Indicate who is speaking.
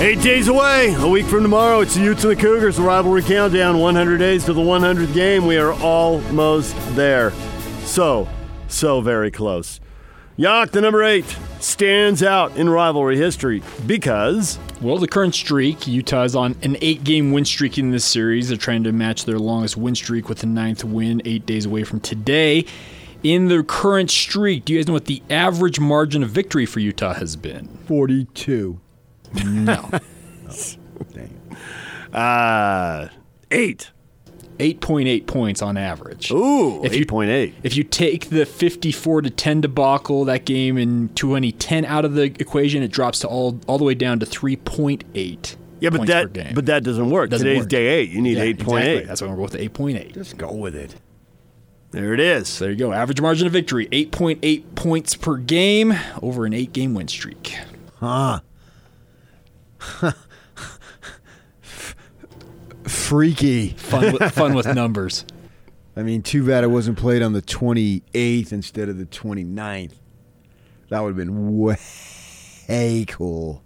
Speaker 1: Eight days away, a week from tomorrow, it's the Utes and the Cougars, the rivalry countdown, 100 days to the 100th game. We are almost there. So, so very close. Yak, the number eight, stands out in rivalry history because
Speaker 2: Well, the current streak, Utah's on an eight game win streak in this series. They're trying to match their longest win streak with the ninth win, eight days away from today. In the current streak, do you guys know what the average margin of victory for Utah has been?
Speaker 3: 42.
Speaker 2: No.
Speaker 1: uh, eight.
Speaker 2: 8.8 points on average.
Speaker 1: Ooh,
Speaker 2: If you-
Speaker 1: 8.8.
Speaker 2: If you take the 54 to 10 debacle that game in 2010 out of the equation, it drops to all all the way down to 3.8.
Speaker 1: Yeah, but that
Speaker 2: game.
Speaker 1: but that doesn't work.
Speaker 2: Doesn't
Speaker 1: Today's
Speaker 2: work.
Speaker 1: day eight. You need
Speaker 2: Yeah,
Speaker 1: 8.8.
Speaker 2: exactly. That's why we're going with the 8.8.
Speaker 3: Just go with it.
Speaker 1: There it is.
Speaker 2: There you go. Average margin of victory, 8.8 points per game over an eight game win streak.
Speaker 3: Huh. Freaky.
Speaker 2: Fun with, fun with numbers.
Speaker 3: I mean, too bad it wasn't played on the 28th instead of the 29th. That would have been way cool.